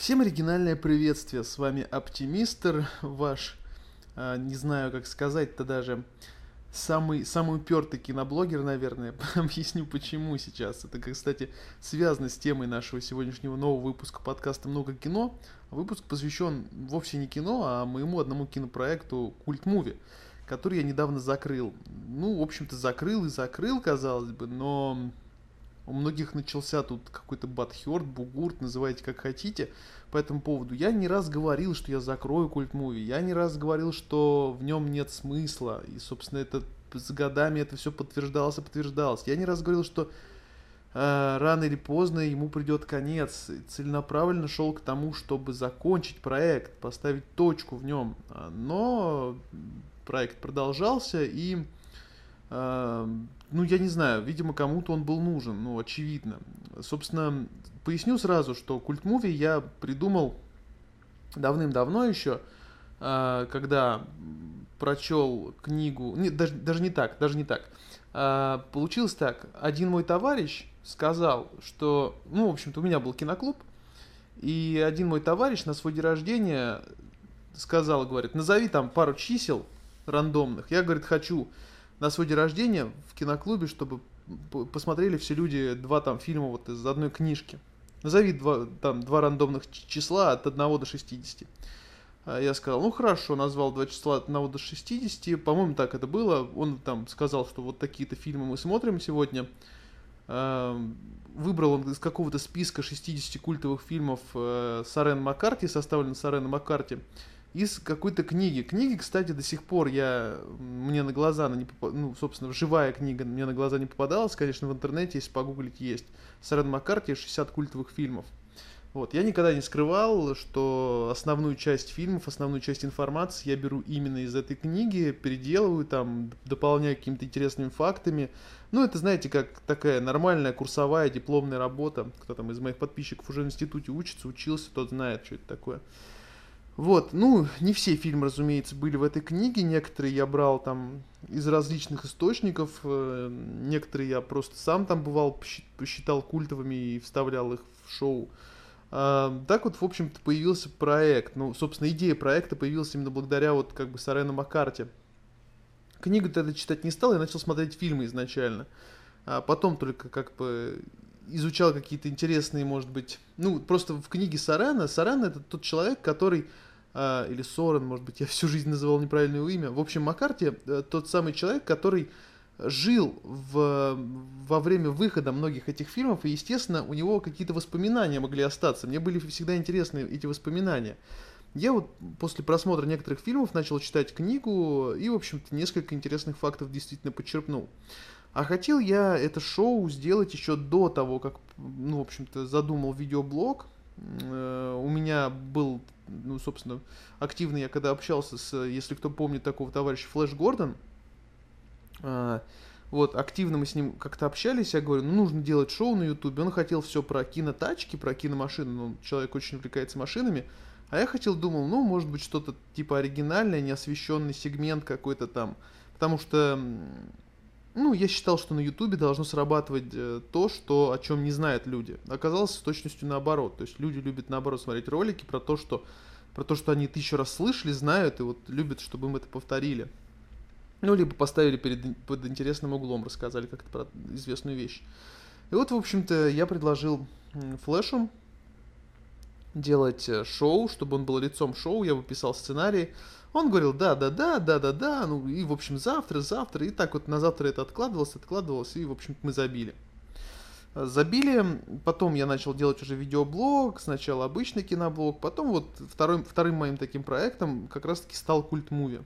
Всем оригинальное приветствие, с вами Оптимистр, ваш, а, не знаю как сказать-то даже, самый, самый упертый киноблогер, наверное, объясню почему сейчас. Это, кстати, связано с темой нашего сегодняшнего нового выпуска подкаста «Много кино». Выпуск посвящен вовсе не кино, а моему одному кинопроекту «Культ Муви», который я недавно закрыл. Ну, в общем-то, закрыл и закрыл, казалось бы, но у многих начался тут какой-то батхерт, бугурт, называйте как хотите, по этому поводу. Я не раз говорил, что я закрою культ муви. Я не раз говорил, что в нем нет смысла. И, собственно, это с годами это все подтверждалось и подтверждалось. Я не раз говорил, что э, рано или поздно ему придет конец. Целенаправленно шел к тому, чтобы закончить проект, поставить точку в нем. Но проект продолжался и э, ну, я не знаю, видимо, кому-то он был нужен, ну, очевидно. Собственно, поясню сразу, что культ муви я придумал давным-давно еще, а, когда прочел книгу, нет, даже, даже не так, даже не так. А, получилось так, один мой товарищ сказал, что, ну, в общем-то, у меня был киноклуб, и один мой товарищ на свой день рождения сказал, говорит, назови там пару чисел рандомных. Я, говорит, хочу на свой день рождения в киноклубе, чтобы посмотрели все люди два там фильма вот из одной книжки. Назови два, там, два рандомных числа от 1 до 60. А я сказал, ну хорошо, назвал два числа от 1 до 60, по-моему, так это было. Он там сказал, что вот такие-то фильмы мы смотрим сегодня. Выбрал он из какого-то списка 60 культовых фильмов э, Сарен Маккарти, составлен Сарен Маккарти из какой-то книги. Книги, кстати, до сих пор я, мне на глаза, она не попад... ну, собственно, живая книга мне на глаза не попадалась, конечно, в интернете, если погуглить, есть. Сарен Маккарти, 60 культовых фильмов. Вот. Я никогда не скрывал, что основную часть фильмов, основную часть информации я беру именно из этой книги, переделываю там, дополняю какими-то интересными фактами. Ну, это, знаете, как такая нормальная курсовая дипломная работа. Кто там из моих подписчиков уже в институте учится, учился, тот знает, что это такое. Вот, ну, не все фильмы, разумеется, были в этой книге, некоторые я брал там из различных источников, э, некоторые я просто сам там бывал, посчитал культовыми и вставлял их в шоу. А, так вот, в общем-то, появился проект, ну, собственно, идея проекта появилась именно благодаря вот как бы Сарену Маккарте. Книгу тогда читать не стал, я начал смотреть фильмы изначально. А потом только как бы изучал какие-то интересные, может быть, ну, просто в книге Сарена, Сарен это тот человек, который а, или Сорен, может быть, я всю жизнь называл неправильное имя. В общем, Маккарти э, тот самый человек, который жил в, во время выхода многих этих фильмов, и, естественно, у него какие-то воспоминания могли остаться. Мне были всегда интересны эти воспоминания. Я вот после просмотра некоторых фильмов начал читать книгу и, в общем-то, несколько интересных фактов действительно подчерпнул. А хотел я это шоу сделать еще до того, как, ну, в общем-то, задумал видеоблог. Э, у меня был ну, собственно, активно я когда общался с, если кто помнит такого товарища, Флэш Гордон, а, вот, активно мы с ним как-то общались, я говорю, ну, нужно делать шоу на ютубе, он хотел все про кинотачки, про киномашины, ну, человек очень увлекается машинами, а я хотел, думал, ну, может быть, что-то типа оригинальное, неосвещенный сегмент какой-то там, потому что, ну, я считал, что на ютубе должно срабатывать э, то, что, о чем не знают люди. Оказалось с точностью наоборот, то есть люди любят наоборот смотреть ролики про то, что про то, что они тысячу раз слышали, знают и вот любят, чтобы им это повторили. Ну, либо поставили перед, под интересным углом, рассказали как-то про известную вещь. И вот, в общем-то, я предложил Флэшу делать э, шоу, чтобы он был лицом шоу, я выписал сценарий. Он говорил, да, да, да, да, да, да, ну и, в общем, завтра, завтра, и так вот на завтра это откладывалось, откладывалось, и, в общем мы забили. Забили, потом я начал делать уже видеоблог, сначала обычный киноблог, потом вот вторым, вторым моим таким проектом как раз-таки стал Культ Муви.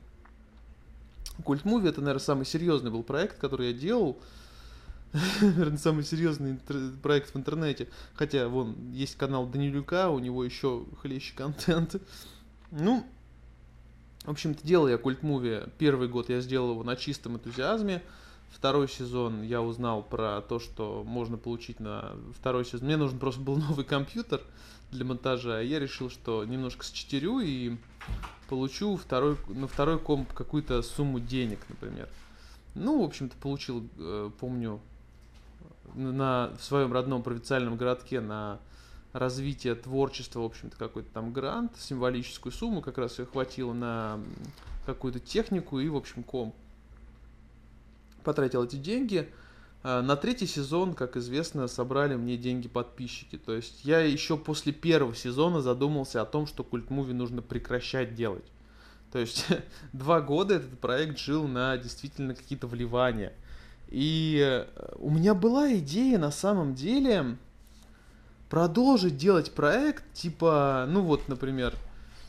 Культ Муви это, наверное, самый серьезный был проект, который я делал. Наверное, самый серьезный проект в интернете. Хотя, вон, есть канал Данилюка, у него еще хлещий контент. Ну, в общем-то, делал я Культ Муви. Первый год я сделал его на чистом энтузиазме. Второй сезон я узнал про то, что можно получить на второй сезон. Мне нужен просто был новый компьютер для монтажа. Я решил, что немножко счетерю и получу второй, на второй комп какую-то сумму денег, например. Ну, в общем-то, получил, э, помню, на, в своем родном провинциальном городке на развития творчества, в общем-то, какой-то там грант, символическую сумму, как раз ее хватило на какую-то технику и, в общем, комп. Потратил эти деньги. А, на третий сезон, как известно, собрали мне деньги подписчики. То есть я еще после первого сезона задумался о том, что культ-муви нужно прекращать делать. То есть два года этот проект жил на действительно какие-то вливания. И э, у меня была идея на самом деле продолжить делать проект, типа, ну вот, например,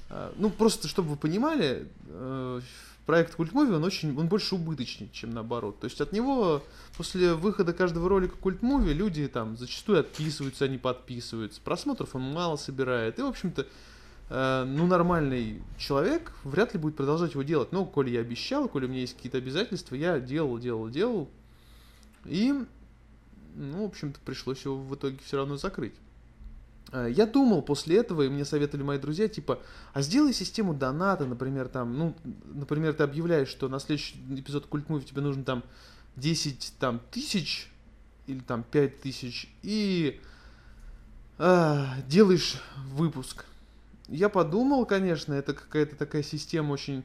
э, ну просто чтобы вы понимали, э, проект Культмуви, он очень, он больше убыточный, чем наоборот. То есть от него после выхода каждого ролика Культмуви люди там зачастую отписываются, они подписываются. Просмотров он мало собирает. И, в общем-то, э, ну, нормальный человек вряд ли будет продолжать его делать. Но, коли я обещал, коли у меня есть какие-то обязательства, я делал, делал, делал. И, ну, в общем-то, пришлось его в итоге все равно закрыть. Э, я думал после этого, и мне советовали мои друзья, типа, а сделай систему доната, например, там, ну, например, ты объявляешь, что на следующий эпизод Культ Муви тебе нужно там 10 там, тысяч или там 5 тысяч, и а, делаешь выпуск. Я подумал, конечно, это какая-то такая система очень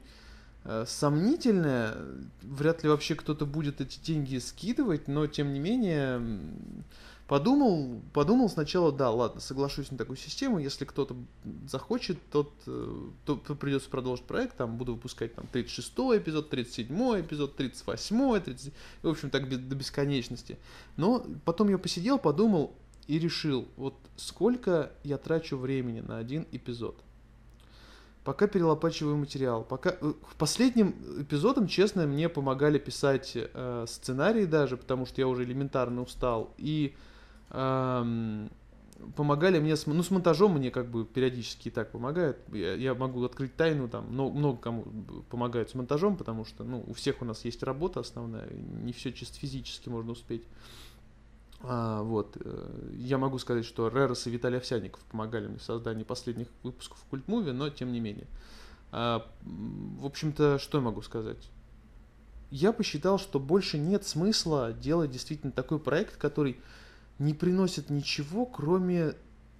э, сомнительная, вряд ли вообще кто-то будет эти деньги скидывать, но тем не менее Подумал, подумал сначала, да, ладно, соглашусь на такую систему, если кто-то захочет, тот, э, то, то придется продолжить проект, там буду выпускать там 36 эпизод, 37 эпизод, 38 30, в общем, так до бесконечности. Но потом я посидел, подумал и решил, вот сколько я трачу времени на один эпизод. Пока перелопачиваю материал. Пока... Э, последним эпизодом, честно, мне помогали писать э, сценарии даже, потому что я уже элементарно устал. И помогали мне, с, ну, с монтажом мне как бы периодически и так помогают. Я, я могу открыть тайну, там, много, много кому помогают с монтажом, потому что, ну, у всех у нас есть работа основная, не все чисто физически можно успеть. А, вот. Э, я могу сказать, что Рерос и Виталий Овсянников помогали мне в создании последних выпусков Культ Муви, но тем не менее. А, в общем-то, что я могу сказать? Я посчитал, что больше нет смысла делать действительно такой проект, который не приносит ничего, кроме,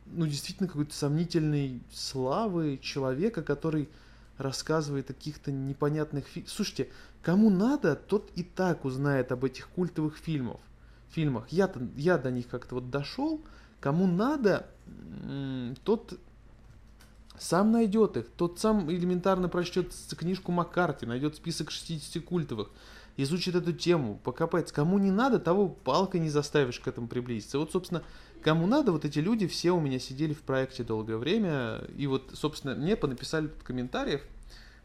ну, действительно, какой-то сомнительной славы человека, который рассказывает о каких-то непонятных фильмах. Слушайте, кому надо, тот и так узнает об этих культовых фильмах. фильмах. Я, я до них как-то вот дошел. Кому надо, тот сам найдет их. Тот сам элементарно прочтет книжку Маккарти, найдет список 60 культовых изучит эту тему, покопается. Кому не надо, того палкой не заставишь к этому приблизиться. Вот, собственно, кому надо, вот эти люди все у меня сидели в проекте долгое время. И вот, собственно, мне понаписали в комментариях,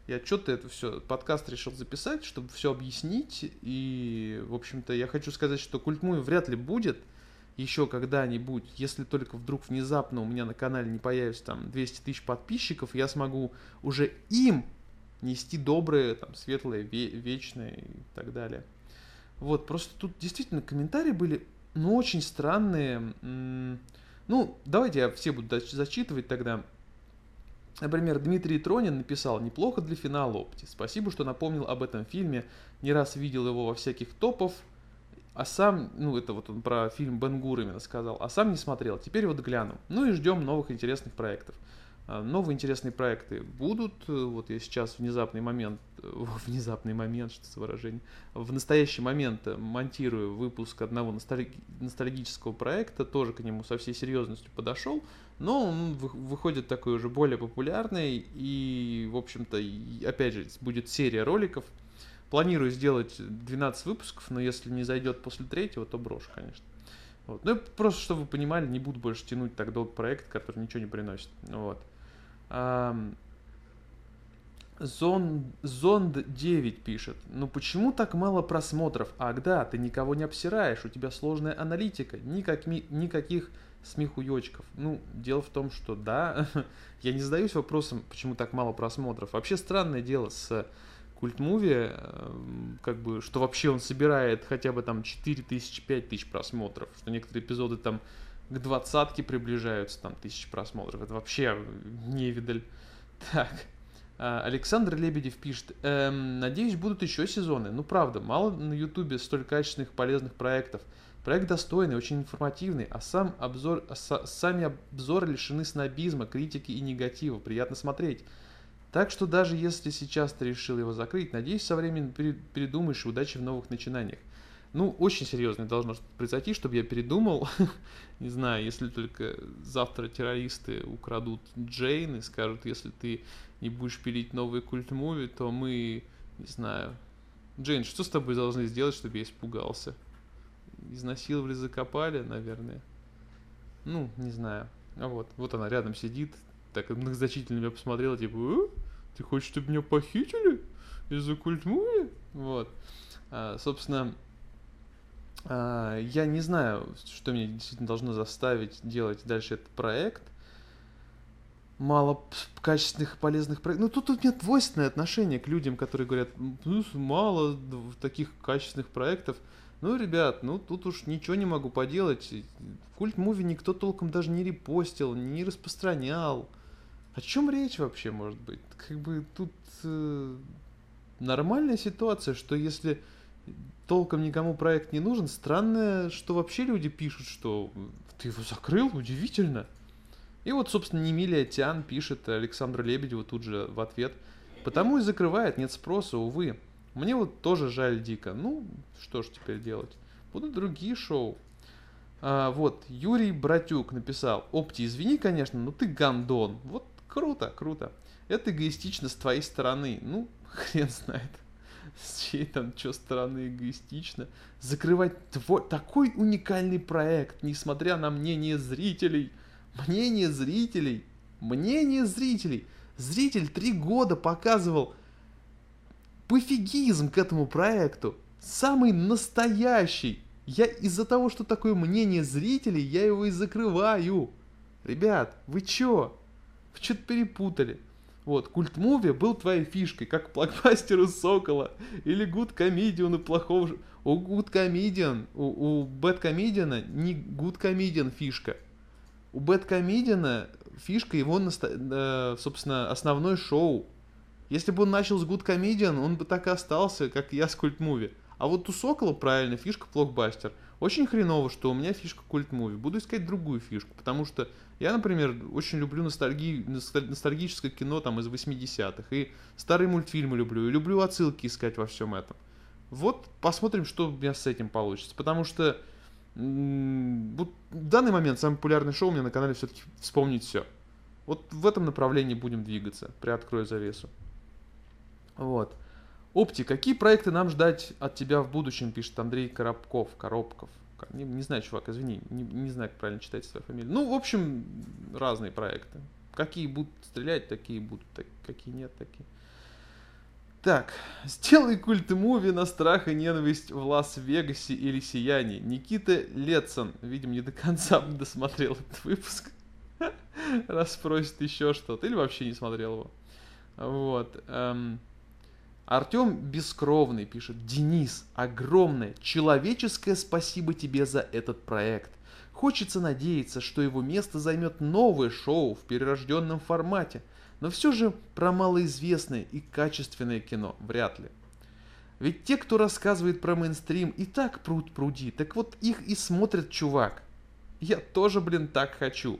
я что-то это все, подкаст решил записать, чтобы все объяснить. И, в общем-то, я хочу сказать, что культмуви вряд ли будет еще когда-нибудь, если только вдруг внезапно у меня на канале не появится там 200 тысяч подписчиков, я смогу уже им нести доброе, там, светлое, ве- вечное и так далее. Вот, просто тут действительно комментарии были, ну, очень странные. Ну, давайте я все буду зачитывать тогда. Например, Дмитрий Тронин написал «Неплохо для финала Опти. Спасибо, что напомнил об этом фильме. Не раз видел его во всяких топов, а сам, ну это вот он про фильм Бенгур именно сказал, а сам не смотрел. Теперь вот гляну. Ну и ждем новых интересных проектов. А, новые интересные проекты будут. Вот я сейчас внезапный момент, внезапный момент, что за выражение, в настоящий момент монтирую выпуск одного ностальги, ностальгического проекта, тоже к нему со всей серьезностью подошел, но он выходит такой уже более популярный и, в общем-то, опять же, будет серия роликов. Планирую сделать 12 выпусков, но если не зайдет после третьего, то брошу, конечно. Вот. Ну, просто, чтобы вы понимали, не буду больше тянуть так долго проект, который ничего не приносит. Вот. Зонд, Зонд 9 пишет. Ну почему так мало просмотров? Ах да, ты никого не обсираешь, у тебя сложная аналитика, никак, никаких смехуёчков. Ну, дело в том, что да, я не задаюсь вопросом, почему так мало просмотров. Вообще странное дело с культмуви, как бы, что вообще он собирает хотя бы там 4 тысячи, 5 тысяч просмотров, что некоторые эпизоды там к двадцатке приближаются, там, тысячи просмотров. Это вообще не видаль. Так. А, Александр Лебедев пишет, эм, надеюсь, будут еще сезоны. Ну, правда, мало на Ютубе столь качественных, полезных проектов. Проект достойный, очень информативный, а сам обзор, а сами обзоры лишены снобизма, критики и негатива. Приятно смотреть. Так что даже если сейчас ты решил его закрыть, надеюсь, со временем передумаешь и удачи в новых начинаниях. Ну, очень серьезно должно произойти, чтобы я передумал. Не знаю, если только завтра террористы украдут Джейн и скажут, если ты не будешь пилить новые культ-муви, то мы, не знаю... Джейн, что с тобой должны сделать, чтобы я испугался? Изнасиловали, закопали, наверное. Ну, не знаю. А вот, вот она рядом сидит, так многозначительно меня посмотрела, типа, э? ты хочешь, чтобы меня похитили из-за культ-муви? Вот. А, собственно, я не знаю, что меня действительно должно заставить делать дальше этот проект. Мало качественных полезных проектов. Ну, тут, тут нет двойственное отношение к людям, которые говорят, ну, мало таких качественных проектов. Ну, ребят, ну тут уж ничего не могу поделать. Культ муви никто толком даже не репостил, не распространял. О чем речь вообще может быть? Как бы тут э, нормальная ситуация, что если толком никому проект не нужен. Странно, что вообще люди пишут, что ты его закрыл, удивительно. И вот, собственно, Немилия Тян пишет Александру Лебедеву тут же в ответ. Потому и закрывает, нет спроса, увы. Мне вот тоже жаль дико. Ну, что ж теперь делать? Будут другие шоу. А, вот, Юрий Братюк написал. Опти, извини, конечно, но ты гандон. Вот круто, круто. Это эгоистично с твоей стороны. Ну, хрен знает с чьей там что стороны эгоистично, закрывать твой, такой уникальный проект, несмотря на мнение зрителей. Мнение зрителей. Мнение зрителей. Зритель три года показывал пофигизм к этому проекту. Самый настоящий. Я из-за того, что такое мнение зрителей, я его и закрываю. Ребят, вы чё? Вы что-то перепутали. Вот, культ муви был твоей фишкой, как блокбастер у Сокола, или Good Comedian у плохого... У Good Comedian, у, у Bad Comedian не Good Comedian фишка. У Bad Comedian фишка его, э, собственно, основное шоу. Если бы он начал с Good Comedian, он бы так и остался, как я с культ муви. А вот у Сокола, правильно, фишка блокбастер. Очень хреново, что у меня фишка культ муви. Буду искать другую фишку, потому что я, например, очень люблю ностальги... ностальгическое кино там из 80-х. И старые мультфильмы люблю. И люблю отсылки искать во всем этом. Вот посмотрим, что у меня с этим получится. Потому что в данный момент самый популярный шоу у меня на канале все-таки вспомнить все. Вот в этом направлении будем двигаться. Приоткрою завесу. Вот. Опти, какие проекты нам ждать от тебя в будущем, пишет Андрей Коробков, Коробков. Не, не знаю, чувак, извини, не, не знаю, как правильно читать свою фамилию. Ну, в общем, разные проекты. Какие будут стрелять, такие будут, так, какие нет, такие. Так, сделай культ муви на страх и ненависть в Лас-Вегасе или Сиянии. Никита Летсон, видимо, не до конца досмотрел этот выпуск. Раз спросит еще что-то. Или вообще не смотрел его. Вот. Эм, Артем Бескровный пишет, Денис, огромное человеческое спасибо тебе за этот проект. Хочется надеяться, что его место займет новое шоу в перерожденном формате, но все же про малоизвестное и качественное кино вряд ли. Ведь те, кто рассказывает про мейнстрим, и так пруд пруди, так вот их и смотрит чувак. Я тоже, блин, так хочу.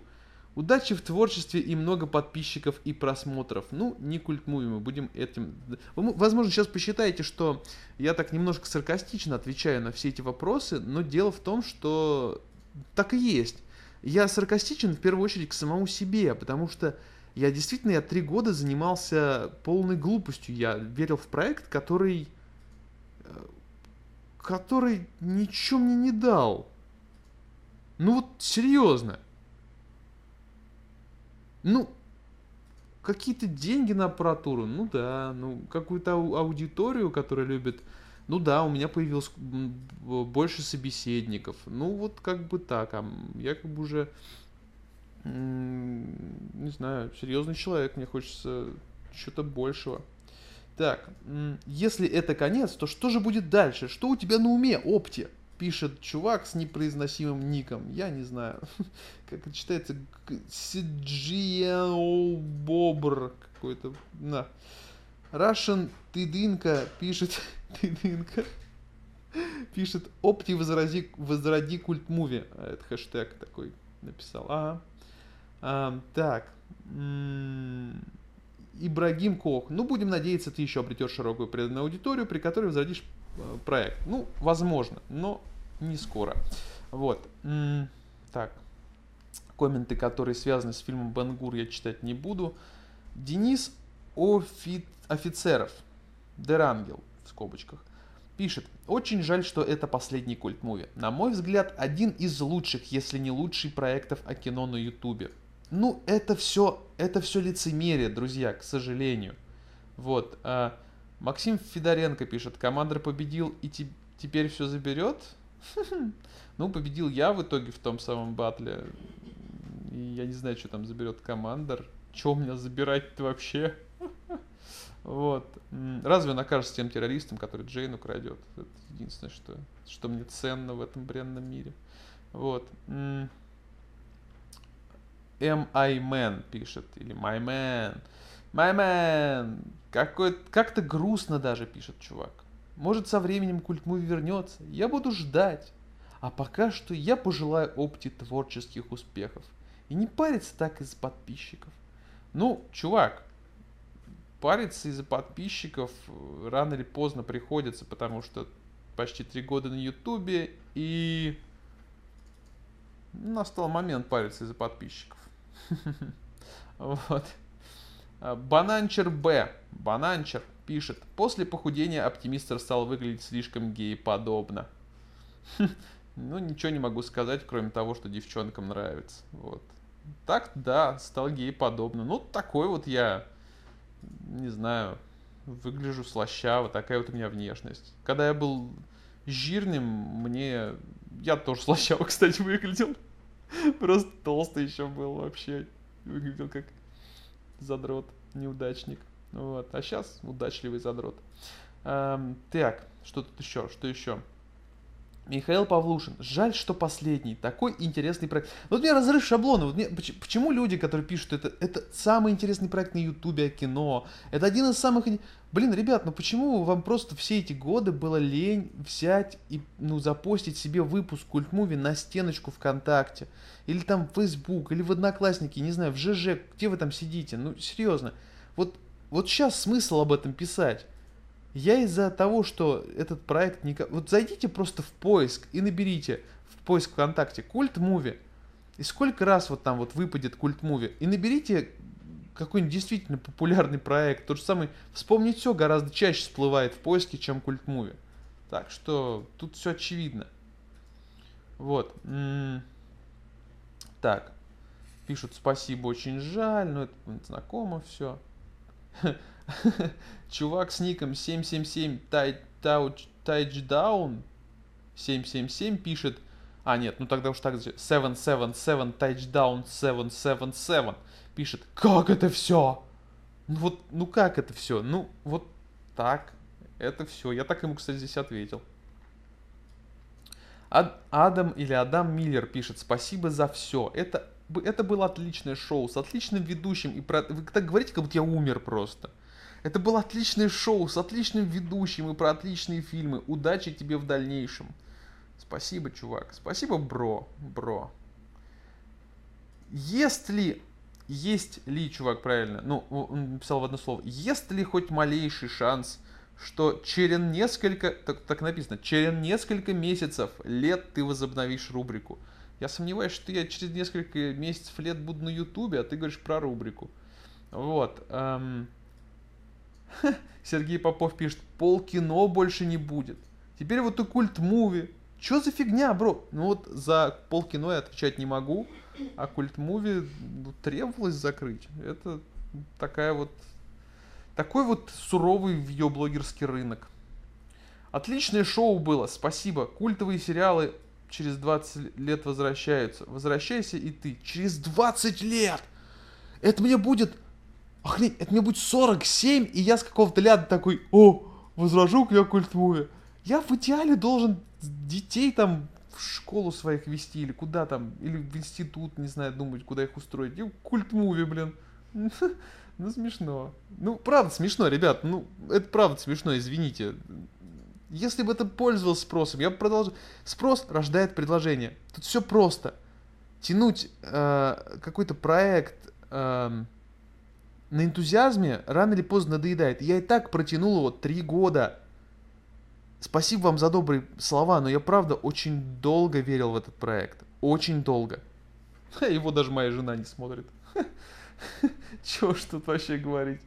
Удачи в творчестве и много подписчиков и просмотров. Ну, не культмуви, мы будем этим... Возможно, сейчас посчитаете, что я так немножко саркастично отвечаю на все эти вопросы, но дело в том, что так и есть. Я саркастичен в первую очередь к самому себе, потому что я действительно, я три года занимался полной глупостью. Я верил в проект, который... Э, который ничего мне не дал. Ну вот, серьезно. Ну, какие-то деньги на аппаратуру, ну да, ну какую-то аудиторию, которая любит, ну да, у меня появилось больше собеседников, ну вот как бы так, а я как бы уже, не знаю, серьезный человек, мне хочется чего-то большего. Так, если это конец, то что же будет дальше? Что у тебя на уме, Опти? Пишет чувак с непроизносимым ником. Я не знаю, как это читается. Бобр какой-то. На. Russian Тыдынка пишет. Тыдынка. Пишет, опти возрази, возроди культ муви. Это хэштег такой написал. Ага. А, так. Ибрагим Кох. Ну, будем надеяться, ты еще обретешь широкую преданную аудиторию, при которой возродишь проект. Ну, возможно, но не скоро. Вот. Так. Комменты, которые связаны с фильмом Бенгур, я читать не буду. Денис Офи... Офицеров. Дерангел, в скобочках. Пишет, очень жаль, что это последний культ-муви. На мой взгляд, один из лучших, если не лучший проектов о кино на ютубе. Ну, это все, это все лицемерие, друзья, к сожалению. Вот. А Максим Федоренко пишет, командор победил и te- теперь все заберет? Ну, победил я в итоге в том самом батле. И я не знаю, что там заберет командор. Че у меня забирать-то вообще? Вот. Разве он окажется тем террористом, который Джейн украдет? Это единственное, что, что мне ценно в этом бренном мире. Вот. M.I. Man пишет, или My Man. My Man. Как-то грустно даже пишет чувак. Может, со временем культ муви вернется. Я буду ждать. А пока что я пожелаю опти творческих успехов. И не париться так из подписчиков. Ну, чувак, париться из-за подписчиков рано или поздно приходится, потому что почти три года на Ютубе, и настал момент париться из-за подписчиков. Вот. А, Бананчер Б. Бананчер пишет. После похудения оптимистр стал выглядеть слишком гей-подобно. Ну, ничего не могу сказать, кроме того, что девчонкам нравится. Вот. Так, да, стал гей-подобно. Ну, такой вот я, не знаю, выгляжу слащаво, такая вот у меня внешность. Когда я был жирным, мне... Я тоже слащаво, кстати, выглядел. Просто толстый еще был вообще. Выглядел как задрот, неудачник. Вот. А сейчас удачливый задрот. Эм, так, что тут еще? Что еще? Михаил Павлушин. Жаль, что последний. Такой интересный проект. Вот мне разрыв шаблона. Вот мне, почему люди, которые пишут, это, это самый интересный проект на Ютубе о кино. Это один из самых... Блин, ребят, ну почему вам просто все эти годы было лень взять и ну, запостить себе выпуск культмуви на стеночку ВКонтакте? Или там в Facebook, или в Одноклассники, не знаю, в ЖЖ, где вы там сидите? Ну, серьезно. Вот, вот сейчас смысл об этом писать. Я из-за того, что этот проект никак... Вот зайдите просто в поиск и наберите в поиск ВКонтакте культ муви. И сколько раз вот там вот выпадет культ муви. И наберите какой-нибудь действительно популярный проект. Тот же самый «Вспомнить все» гораздо чаще всплывает в поиске, чем культ муви. Так что тут все очевидно. Вот. Так. Пишут спасибо, очень жаль, но это знакомо все. Чувак с ником 777 Touchdown 777 пишет, а нет, ну тогда уж так 777 Touchdown 777 пишет, как это все? Ну вот, ну как это все? Ну вот так, это все. Я так ему, кстати, здесь ответил. Ад, Адам или Адам Миллер пишет, спасибо за все. Это, это было отличное шоу с отличным ведущим. И про... Вы так говорите, как будто я умер просто. Это было отличное шоу с отличным ведущим и про отличные фильмы. Удачи тебе в дальнейшем. Спасибо, чувак. Спасибо, бро. Бро. Есть ли... Есть ли, чувак, правильно? Ну, он написал в одно слово. Есть ли хоть малейший шанс, что через несколько... Так, так написано. Через несколько месяцев, лет ты возобновишь рубрику. Я сомневаюсь, что я через несколько месяцев лет буду на Ютубе, а ты говоришь про рубрику. Вот. Эм... Сергей Попов пишет, пол кино больше не будет. Теперь вот и культ муви. Чё за фигня, бро? Ну вот за пол кино я отвечать не могу, а культ муви ну, требовалось закрыть. Это такая вот... Такой вот суровый видеоблогерский рынок. Отличное шоу было, спасибо. Культовые сериалы через 20 лет возвращаются. Возвращайся и ты. Через 20 лет! Это мне будет охренеть, это мне будет 47, и я с какого-то ляда такой, о, возражу я культмуве. Я в идеале должен детей там в школу своих вести, или куда там, или в институт, не знаю, думать, куда их устроить. И культмуви, блин. Ну, смешно. Ну, правда смешно, ребят. Ну, это правда смешно, извините. Если бы это пользовался спросом, я бы продолжил. Спрос рождает предложение. Тут все просто. Тянуть э, какой-то проект э, на энтузиазме рано или поздно надоедает. Я и так протянул его три года. Спасибо вам за добрые слова, но я правда очень долго верил в этот проект. Очень долго. Его даже моя жена не смотрит. Чего ж тут вообще говорить?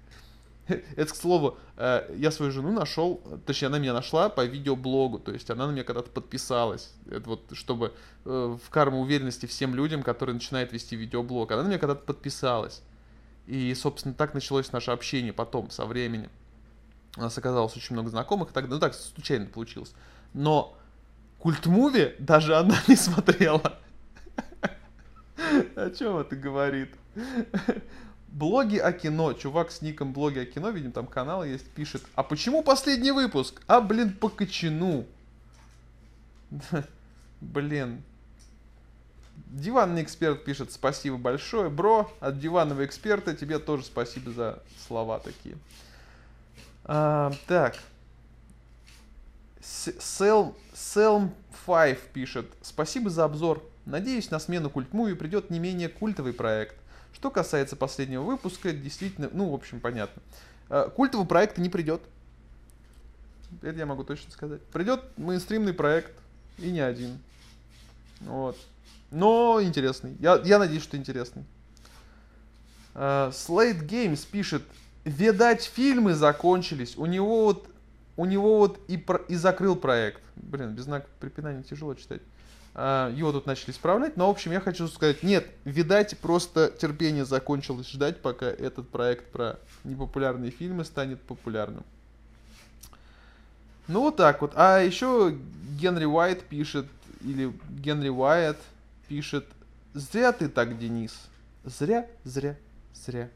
Это, к слову, э, я свою жену нашел, точнее, она меня нашла по видеоблогу, то есть она на меня когда-то подписалась. Это вот, чтобы э, в карму уверенности всем людям, которые начинают вести видеоблог. Она на меня когда-то подписалась. И, собственно, так началось наше общение потом, со временем. У нас оказалось очень много знакомых, так, ну так, случайно получилось. Но культ муви даже она не смотрела. О чем это говорит? Блоги о кино. Чувак с ником блоги о кино, видим, там канал есть, пишет. А почему последний выпуск? А, блин, по кочану. Блин. Диванный эксперт пишет спасибо большое. Бро, от диванного эксперта тебе тоже спасибо за слова такие. А, так. Selm, Selm 5 пишет. Спасибо за обзор. Надеюсь, на смену культмуви придет не менее культовый проект. Что касается последнего выпуска, действительно, ну, в общем, понятно. А, культового проекта не придет. Это я могу точно сказать. Придет мейнстримный проект, и не один. Вот. Но интересный. Я, я надеюсь, что интересный. Uh, Slate Games пишет, видать, фильмы закончились. У него вот, у него вот и, про, и закрыл проект. Блин, без знака препинания тяжело читать. Uh, его тут начали исправлять. Но, в общем, я хочу сказать, нет, видать, просто терпение закончилось ждать, пока этот проект про непопулярные фильмы станет популярным. Ну, вот так вот. А еще Генри Уайт пишет, или Генри Уайт пишет, зря ты так, Денис. Зря, зря, зря.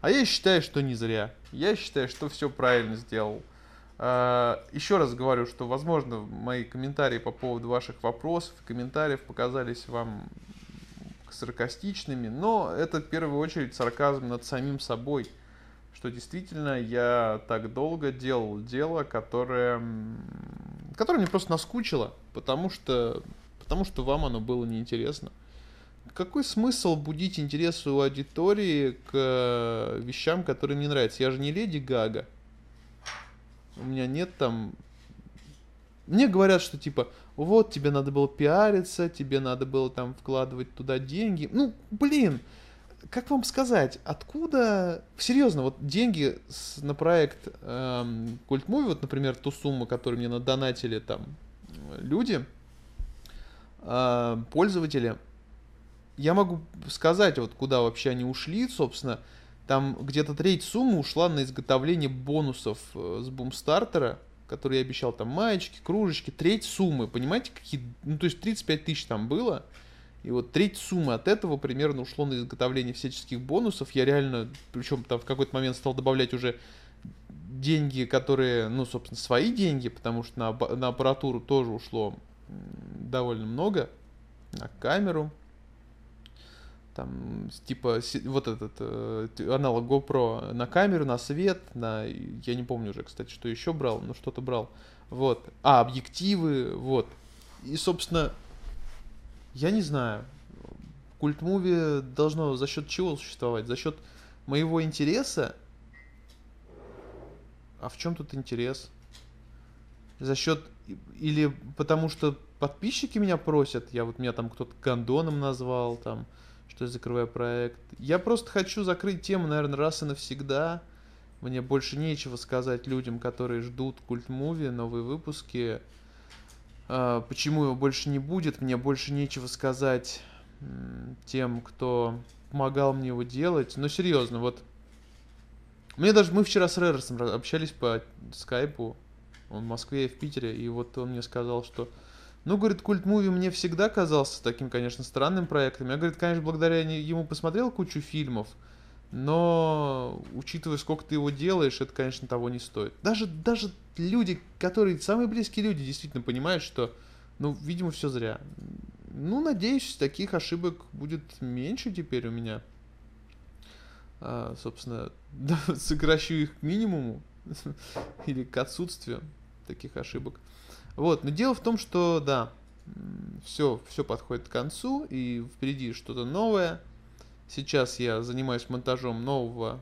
А я считаю, что не зря. Я считаю, что все правильно сделал. А, еще раз говорю, что, возможно, мои комментарии по поводу ваших вопросов, комментариев показались вам саркастичными, но это в первую очередь сарказм над самим собой, что действительно я так долго делал дело, которое, которое мне просто наскучило, потому что потому что вам оно было неинтересно. Какой смысл будить интерес у аудитории к э, вещам, которые мне нравятся? Я же не Леди Гага. У меня нет там... Мне говорят, что типа, вот, тебе надо было пиариться, тебе надо было там вкладывать туда деньги. Ну, блин, как вам сказать, откуда... Серьезно, вот деньги с, на проект эм, Культ Муви, вот, например, ту сумму, которую мне надонатили там люди, э, пользователи, я могу сказать, вот куда вообще они ушли, собственно, там где-то треть суммы ушла на изготовление бонусов э, с бумстартера, который я обещал, там маечки, кружечки, треть суммы, понимаете, какие, ну то есть 35 тысяч там было, и вот треть суммы от этого примерно ушло на изготовление всяческих бонусов, я реально, причем там в какой-то момент стал добавлять уже деньги, которые, ну, собственно, свои деньги, потому что на, на аппаратуру тоже ушло довольно много на камеру. Там, типа, вот этот э, аналог GoPro на камеру, на свет, на... Я не помню уже, кстати, что еще брал, но что-то брал. Вот. А, объективы, вот. И, собственно, я не знаю. Культ муви должно за счет чего существовать? За счет моего интереса? А в чем тут интерес? За счет или потому что подписчики меня просят, я вот меня там кто-то гондоном назвал, там, что я закрываю проект. Я просто хочу закрыть тему, наверное, раз и навсегда. Мне больше нечего сказать людям, которые ждут культ муви, новые выпуски. А, почему его больше не будет, мне больше нечего сказать тем, кто помогал мне его делать. Но серьезно, вот мне даже мы вчера с Рерсом общались по скайпу он в Москве и в Питере, и вот он мне сказал, что ну, говорит, культ муви мне всегда казался таким, конечно, странным проектом. Я, говорит, конечно, благодаря ему посмотрел кучу фильмов, но учитывая, сколько ты его делаешь, это, конечно, того не стоит. Даже, даже люди, которые, самые близкие люди, действительно понимают, что, ну, видимо, все зря. Ну, надеюсь, таких ошибок будет меньше теперь у меня. А, собственно, сокращу их к минимуму или к отсутствию. Таких ошибок. Вот, но дело в том, что, да, все, все подходит к концу, и впереди что-то новое. Сейчас я занимаюсь монтажом нового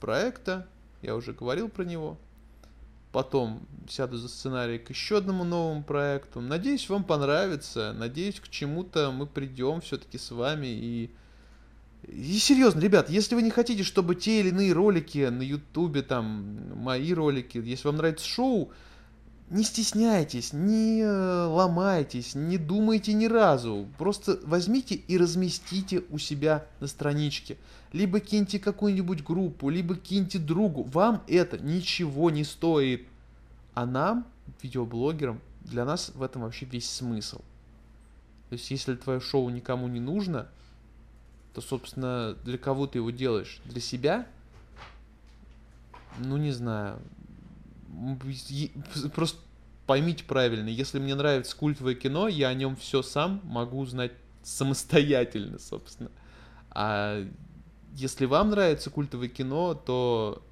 проекта, я уже говорил про него. Потом сяду за сценарий к еще одному новому проекту. Надеюсь, вам понравится. Надеюсь, к чему-то мы придем все-таки с вами. И, и серьезно, ребят, если вы не хотите, чтобы те или иные ролики на Ютубе, там, мои ролики, если вам нравится шоу, не стесняйтесь, не э, ломайтесь, не думайте ни разу. Просто возьмите и разместите у себя на страничке. Либо киньте какую-нибудь группу, либо киньте другу. Вам это ничего не стоит. А нам, видеоблогерам, для нас в этом вообще весь смысл. То есть, если твое шоу никому не нужно, то, собственно, для кого ты его делаешь? Для себя? Ну, не знаю просто поймите правильно, если мне нравится культовое кино, я о нем все сам могу узнать самостоятельно, собственно. А если вам нравится культовое кино, то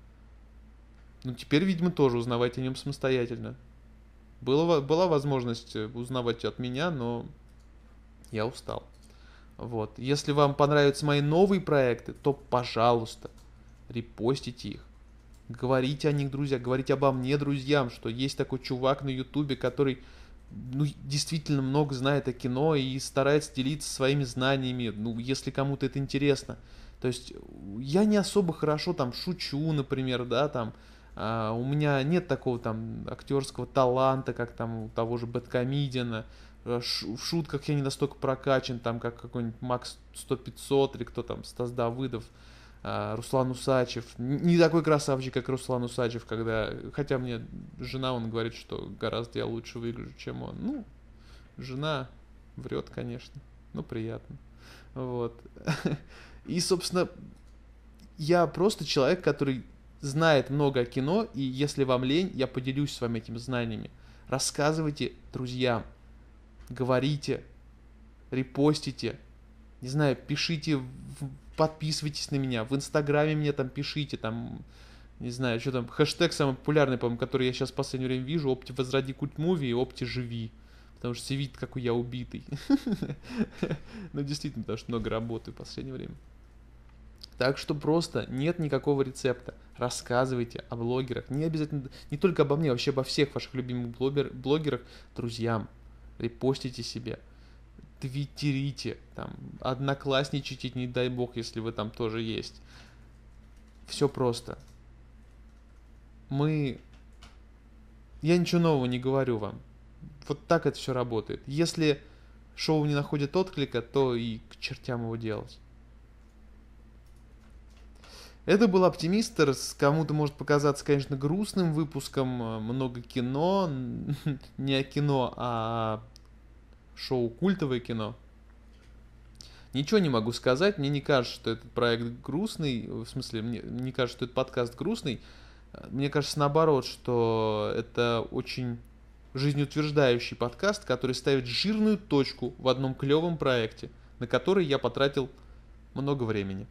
ну, теперь, видимо, тоже узнавать о нем самостоятельно. Было, была возможность узнавать от меня, но я устал. Вот. Если вам понравятся мои новые проекты, то, пожалуйста, репостите их говорите о них, друзья, говорите обо мне друзьям, что есть такой чувак на ютубе, который ну, действительно много знает о кино и старается делиться своими знаниями, ну, если кому-то это интересно. То есть я не особо хорошо там шучу, например, да, там, а, у меня нет такого там актерского таланта, как там у того же Бэткомедиана, в шутках я не настолько прокачан, там, как какой-нибудь Макс 100-500 или кто там, Стас Давыдов, Руслан Усачев. Не такой красавчик, как Руслан Усачев, когда... Хотя мне жена, он говорит, что гораздо я лучше выгляжу, чем он. Ну, жена врет, конечно. Ну, приятно. Вот. И, собственно, я просто человек, который знает много о кино, и если вам лень, я поделюсь с вами этими знаниями. Рассказывайте друзьям, говорите, репостите, не знаю, пишите в подписывайтесь на меня, в Инстаграме мне там пишите, там, не знаю, что там, хэштег самый популярный, по-моему, который я сейчас в последнее время вижу, опти возроди культ муви и опти живи. Потому что все видят, какой я убитый. Ну, действительно, потому что много работаю в последнее время. Так что просто нет никакого рецепта. Рассказывайте о блогерах. Не обязательно, не только обо мне, вообще обо всех ваших любимых блогер, блогерах, друзьям. Репостите себе твиттерите, там, одноклассничайте, не дай бог, если вы там тоже есть. Все просто. Мы... Я ничего нового не говорю вам. Вот так это все работает. Если шоу не находит отклика, то и к чертям его делать. Это был Оптимистр. Кому-то может показаться, конечно, грустным выпуском. Много кино. Не о кино, а шоу «Культовое кино». Ничего не могу сказать, мне не кажется, что этот проект грустный, в смысле, мне не кажется, что этот подкаст грустный. Мне кажется, наоборот, что это очень жизнеутверждающий подкаст, который ставит жирную точку в одном клевом проекте, на который я потратил много времени.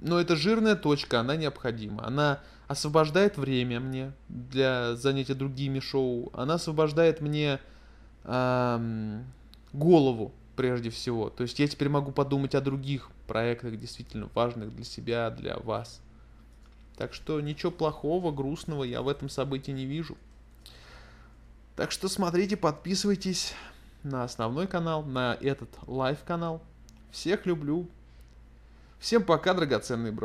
Но эта жирная точка, она необходима. Она освобождает время мне для занятия другими шоу. Она освобождает мне эм, голову прежде всего. То есть я теперь могу подумать о других проектах, действительно важных для себя, для вас. Так что ничего плохого, грустного я в этом событии не вижу. Так что смотрите, подписывайтесь на основной канал, на этот live канал. Всех люблю. Всем пока, драгоценные бро.